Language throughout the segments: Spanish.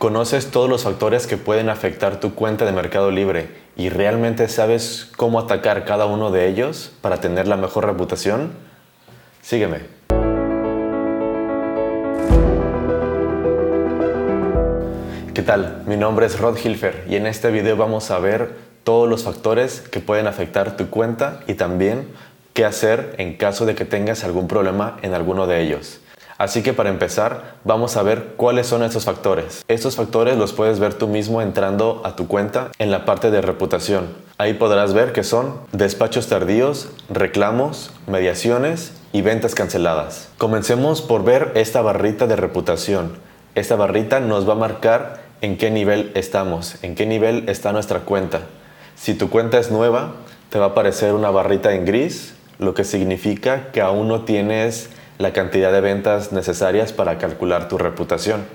¿Conoces todos los factores que pueden afectar tu cuenta de Mercado Libre y realmente sabes cómo atacar cada uno de ellos para tener la mejor reputación? Sígueme. ¿Qué tal? Mi nombre es Rod Hilfer y en este video vamos a ver todos los factores que pueden afectar tu cuenta y también qué hacer en caso de que tengas algún problema en alguno de ellos. Así que para empezar, vamos a ver cuáles son estos factores. Estos factores los puedes ver tú mismo entrando a tu cuenta en la parte de reputación. Ahí podrás ver que son despachos tardíos, reclamos, mediaciones y ventas canceladas. Comencemos por ver esta barrita de reputación. Esta barrita nos va a marcar en qué nivel estamos, en qué nivel está nuestra cuenta. Si tu cuenta es nueva, te va a aparecer una barrita en gris, lo que significa que aún no tienes la cantidad de ventas necesarias para calcular tu reputación.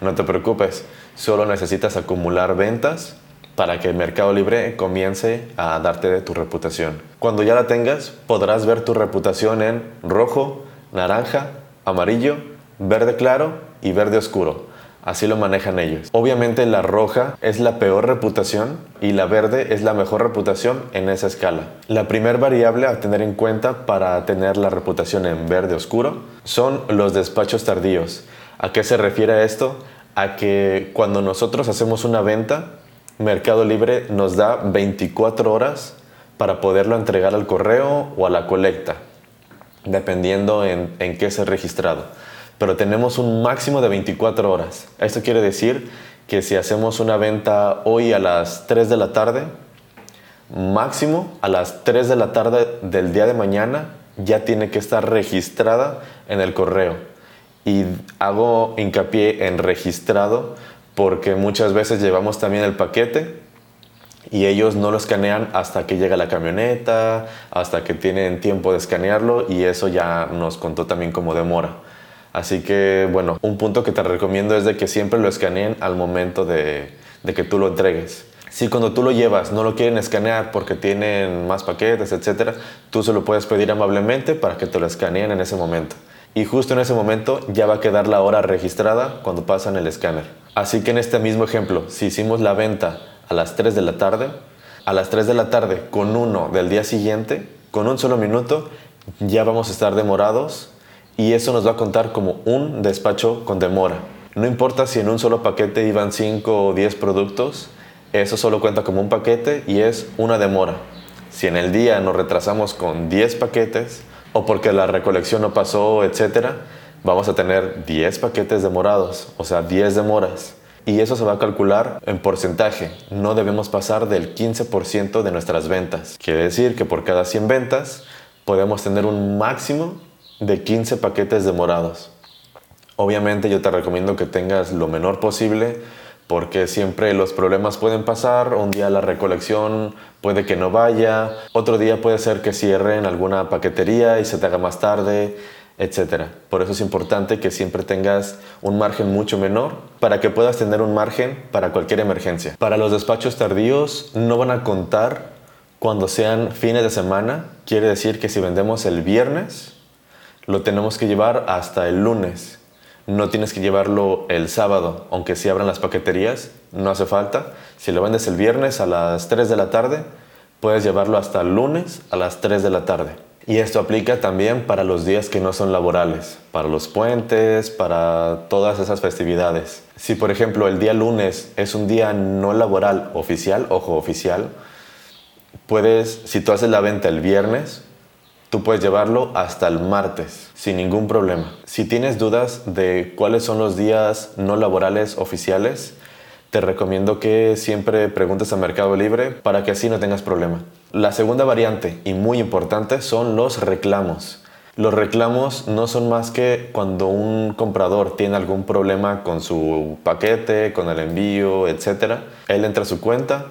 No te preocupes, solo necesitas acumular ventas para que el Mercado Libre comience a darte tu reputación. Cuando ya la tengas, podrás ver tu reputación en rojo, naranja, amarillo, verde claro y verde oscuro. Así lo manejan ellos. Obviamente la roja es la peor reputación y la verde es la mejor reputación en esa escala. La primera variable a tener en cuenta para tener la reputación en verde oscuro son los despachos tardíos. ¿A qué se refiere esto? A que cuando nosotros hacemos una venta, Mercado Libre nos da 24 horas para poderlo entregar al correo o a la colecta, dependiendo en, en qué se ha registrado pero tenemos un máximo de 24 horas. Esto quiere decir que si hacemos una venta hoy a las 3 de la tarde, máximo a las 3 de la tarde del día de mañana ya tiene que estar registrada en el correo. Y hago hincapié en registrado porque muchas veces llevamos también el paquete y ellos no lo escanean hasta que llega la camioneta, hasta que tienen tiempo de escanearlo y eso ya nos contó también como demora. Así que, bueno, un punto que te recomiendo es de que siempre lo escaneen al momento de, que tú lo entregues. Si cuando tú lo llevas no lo quieren escanear porque tienen más paquetes, etc., tú se lo puedes pedir amablemente para que te lo escaneen en ese momento. Y justo en ese momento ya va a quedar la hora registrada cuando pasan el escáner. Así que en este mismo ejemplo, si hicimos la venta a las 3 de la tarde, a las 3 de la tarde con uno del día siguiente, con un solo minuto, ya vamos a estar demorados y eso nos va a contar como un despacho con demora. No importa si en un solo paquete iban 5 o 10 productos, eso solo cuenta como un paquete y es una demora. Si en el día nos retrasamos con 10 paquetes o porque la recolección no pasó, etc., vamos a tener 10 paquetes demorados, o sea, 10 demoras. Y eso se va a calcular en porcentaje. No debemos pasar del 15% de nuestras ventas. Quiere decir que por cada 100 ventas podemos tener un máximo de 15 paquetes demorados. Obviamente yo te recomiendo que tengas lo menor posible porque siempre los problemas pueden pasar, un día la recolección puede que no vaya, otro día puede ser que cierren alguna paquetería y se te haga más tarde, etc. Por eso es importante que siempre tengas un margen mucho menor para que puedas tener un margen para cualquier emergencia. Para los despachos tardíos no van a contar cuando sean fines de semana, quiere decir que si vendemos el viernes, lo tenemos que llevar hasta el lunes. No tienes que llevarlo el sábado, aunque si abran las paqueterías, no hace falta. Si lo vendes el viernes a las 3 de la tarde, puedes llevarlo hasta el lunes a las 3 de la tarde. Y esto aplica también para los días que no son laborales, para los puentes, para todas esas festividades. Si por ejemplo el día lunes es un día no laboral oficial, ojo oficial, puedes, si tú haces la venta el viernes, Tú puedes llevarlo hasta el martes sin ningún problema. Si tienes dudas de cuáles son los días no laborales oficiales, te recomiendo que siempre preguntes a Mercado Libre para que así no tengas problema. La segunda variante y muy importante son los reclamos. Los reclamos no son más que cuando un comprador tiene algún problema con su paquete, con el envío, etc. Él entra a su cuenta,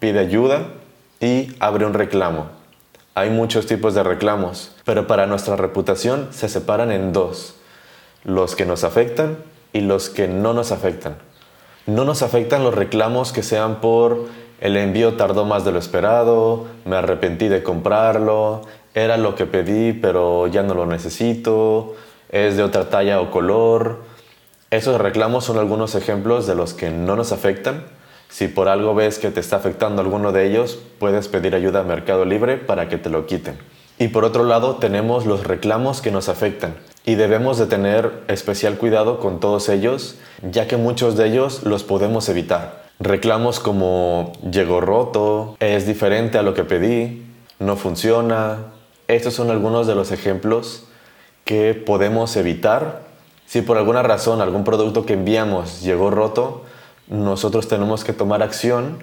pide ayuda y abre un reclamo. Hay muchos tipos de reclamos, pero para nuestra reputación se separan en dos, los que nos afectan y los que no nos afectan. No nos afectan los reclamos que sean por el envío tardó más de lo esperado, me arrepentí de comprarlo, era lo que pedí pero ya no lo necesito, es de otra talla o color. Esos reclamos son algunos ejemplos de los que no nos afectan. Si por algo ves que te está afectando alguno de ellos, puedes pedir ayuda a Mercado Libre para que te lo quiten. Y por otro lado tenemos los reclamos que nos afectan y debemos de tener especial cuidado con todos ellos, ya que muchos de ellos los podemos evitar. Reclamos como llegó roto, es diferente a lo que pedí, no funciona. Estos son algunos de los ejemplos que podemos evitar. Si por alguna razón algún producto que enviamos llegó roto, nosotros tenemos que tomar acción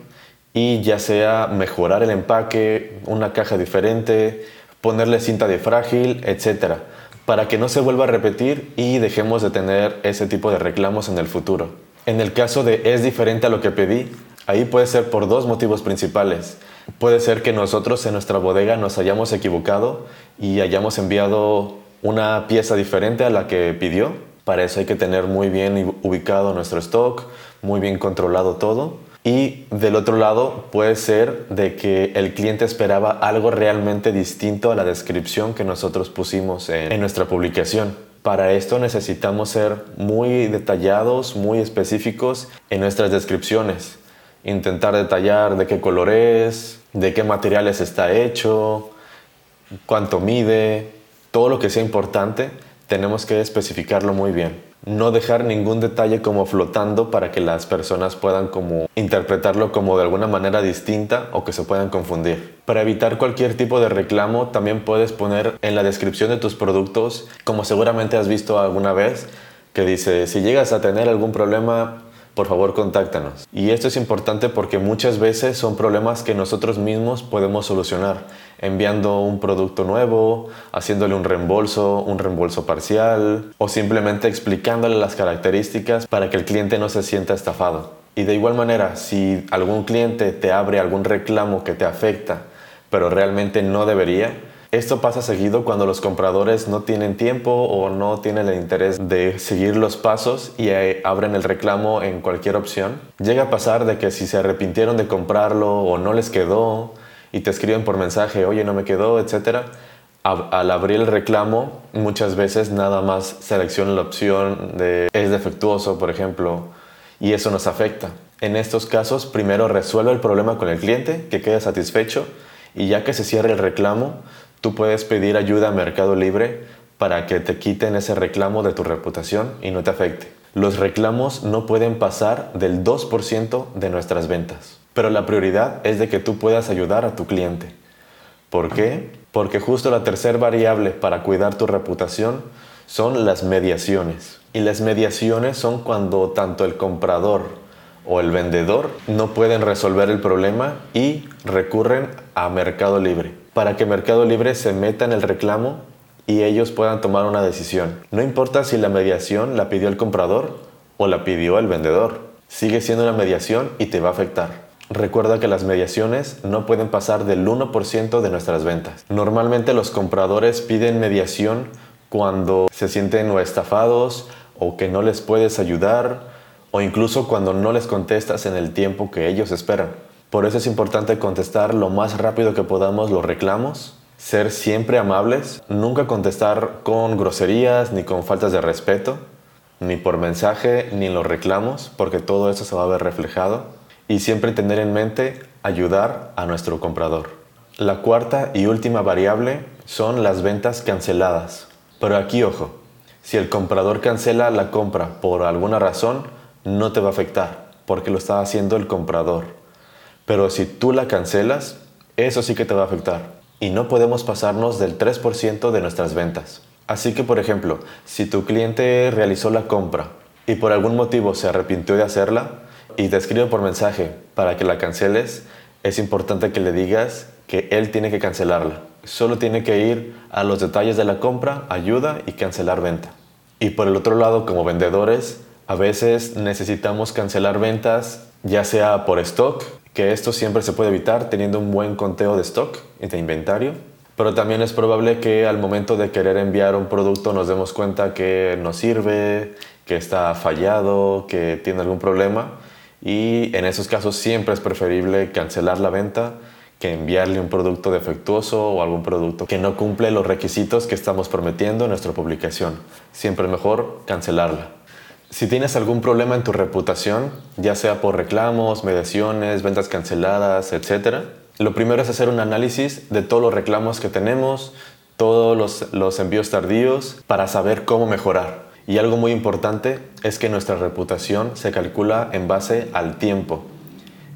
y ya sea mejorar el empaque, una caja diferente, ponerle cinta de frágil, etc. Para que no se vuelva a repetir y dejemos de tener ese tipo de reclamos en el futuro. En el caso de es diferente a lo que pedí, ahí puede ser por dos motivos principales. Puede ser que nosotros en nuestra bodega nos hayamos equivocado y hayamos enviado una pieza diferente a la que pidió. Para eso hay que tener muy bien ubicado nuestro stock, muy bien controlado todo. Y del otro lado puede ser de que el cliente esperaba algo realmente distinto a la descripción que nosotros pusimos en, en nuestra publicación. Para esto necesitamos ser muy detallados, muy específicos en nuestras descripciones. Intentar detallar de qué color es, de qué materiales está hecho, cuánto mide, todo lo que sea importante, tenemos que especificarlo muy bien. No dejar ningún detalle como flotando para que las personas puedan como interpretarlo como de alguna manera distinta o que se puedan confundir. Para evitar cualquier tipo de reclamo, también puedes poner en la descripción de tus productos, como seguramente has visto alguna vez, que dice, si llegas a tener algún problema, por favor contáctanos. Y esto es importante porque muchas veces son problemas que nosotros mismos podemos solucionar, enviando un producto nuevo, haciéndole un reembolso, un reembolso parcial o simplemente explicándole las características para que el cliente no se sienta estafado. Y de igual manera, si algún cliente te abre algún reclamo que te afecta, pero realmente no debería, esto pasa seguido cuando los compradores no tienen tiempo o no tienen el interés de seguir los pasos y eh, abren el reclamo en cualquier opción. Llega a pasar de que si se arrepintieron de comprarlo o no les quedó y te escriben por mensaje, oye, no me quedó, etc. Al abrir el reclamo, muchas veces nada más seleccionan la opción de es defectuoso, por ejemplo, y eso nos afecta. En estos casos, primero resuelve el problema con el cliente, que quede satisfecho, y ya que se cierre el reclamo, Tú puedes pedir ayuda a Mercado Libre para que te quiten ese reclamo de tu reputación y no te afecte. Los reclamos no pueden pasar del 2% de nuestras ventas, pero la prioridad es de que tú puedas ayudar a tu cliente. ¿Por qué? Porque justo la tercera variable para cuidar tu reputación son las mediaciones. Y las mediaciones son cuando tanto el comprador o el vendedor no pueden resolver el problema y recurren a Mercado Libre para que Mercado Libre se meta en el reclamo y ellos puedan tomar una decisión. No importa si la mediación la pidió el comprador o la pidió el vendedor. Sigue siendo una mediación y te va a afectar. Recuerda que las mediaciones no pueden pasar del 1% de nuestras ventas. Normalmente los compradores piden mediación cuando se sienten estafados o que no les puedes ayudar o incluso cuando no les contestas en el tiempo que ellos esperan. Por eso es importante contestar lo más rápido que podamos los reclamos, ser siempre amables, nunca contestar con groserías ni con faltas de respeto, ni por mensaje ni en los reclamos, porque todo eso se va a ver reflejado. Y siempre tener en mente ayudar a nuestro comprador. La cuarta y última variable son las ventas canceladas. Pero aquí ojo, si el comprador cancela la compra por alguna razón, no te va a afectar, porque lo está haciendo el comprador. Pero si tú la cancelas, eso sí que te va a afectar. Y no podemos pasarnos del 3% de nuestras ventas. Así que, por ejemplo, si tu cliente realizó la compra y por algún motivo se arrepintió de hacerla y te escribe por mensaje para que la canceles, es importante que le digas que él tiene que cancelarla. Solo tiene que ir a los detalles de la compra, ayuda y cancelar venta. Y por el otro lado, como vendedores, a veces necesitamos cancelar ventas, ya sea por stock que esto siempre se puede evitar teniendo un buen conteo de stock y de inventario. Pero también es probable que al momento de querer enviar un producto nos demos cuenta que no sirve, que está fallado, que tiene algún problema. Y en esos casos siempre es preferible cancelar la venta que enviarle un producto defectuoso o algún producto que no cumple los requisitos que estamos prometiendo en nuestra publicación. Siempre mejor cancelarla. Si tienes algún problema en tu reputación, ya sea por reclamos, mediaciones, ventas canceladas, etc., lo primero es hacer un análisis de todos los reclamos que tenemos, todos los, los envíos tardíos, para saber cómo mejorar. Y algo muy importante es que nuestra reputación se calcula en base al tiempo.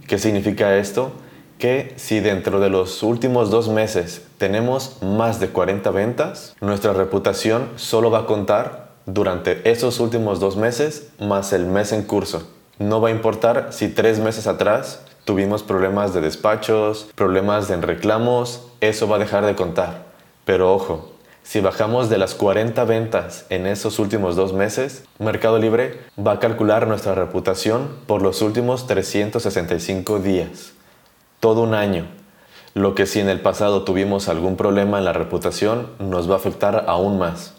¿Qué significa esto? Que si dentro de los últimos dos meses tenemos más de 40 ventas, nuestra reputación solo va a contar durante esos últimos dos meses más el mes en curso. No va a importar si tres meses atrás tuvimos problemas de despachos, problemas de reclamos, eso va a dejar de contar. Pero ojo, si bajamos de las 40 ventas en esos últimos dos meses, Mercado Libre va a calcular nuestra reputación por los últimos 365 días. Todo un año. Lo que si en el pasado tuvimos algún problema en la reputación, nos va a afectar aún más.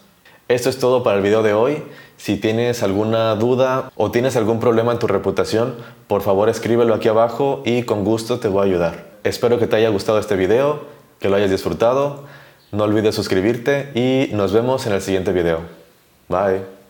Esto es todo para el video de hoy. Si tienes alguna duda o tienes algún problema en tu reputación, por favor escríbelo aquí abajo y con gusto te voy a ayudar. Espero que te haya gustado este video, que lo hayas disfrutado. No olvides suscribirte y nos vemos en el siguiente video. Bye.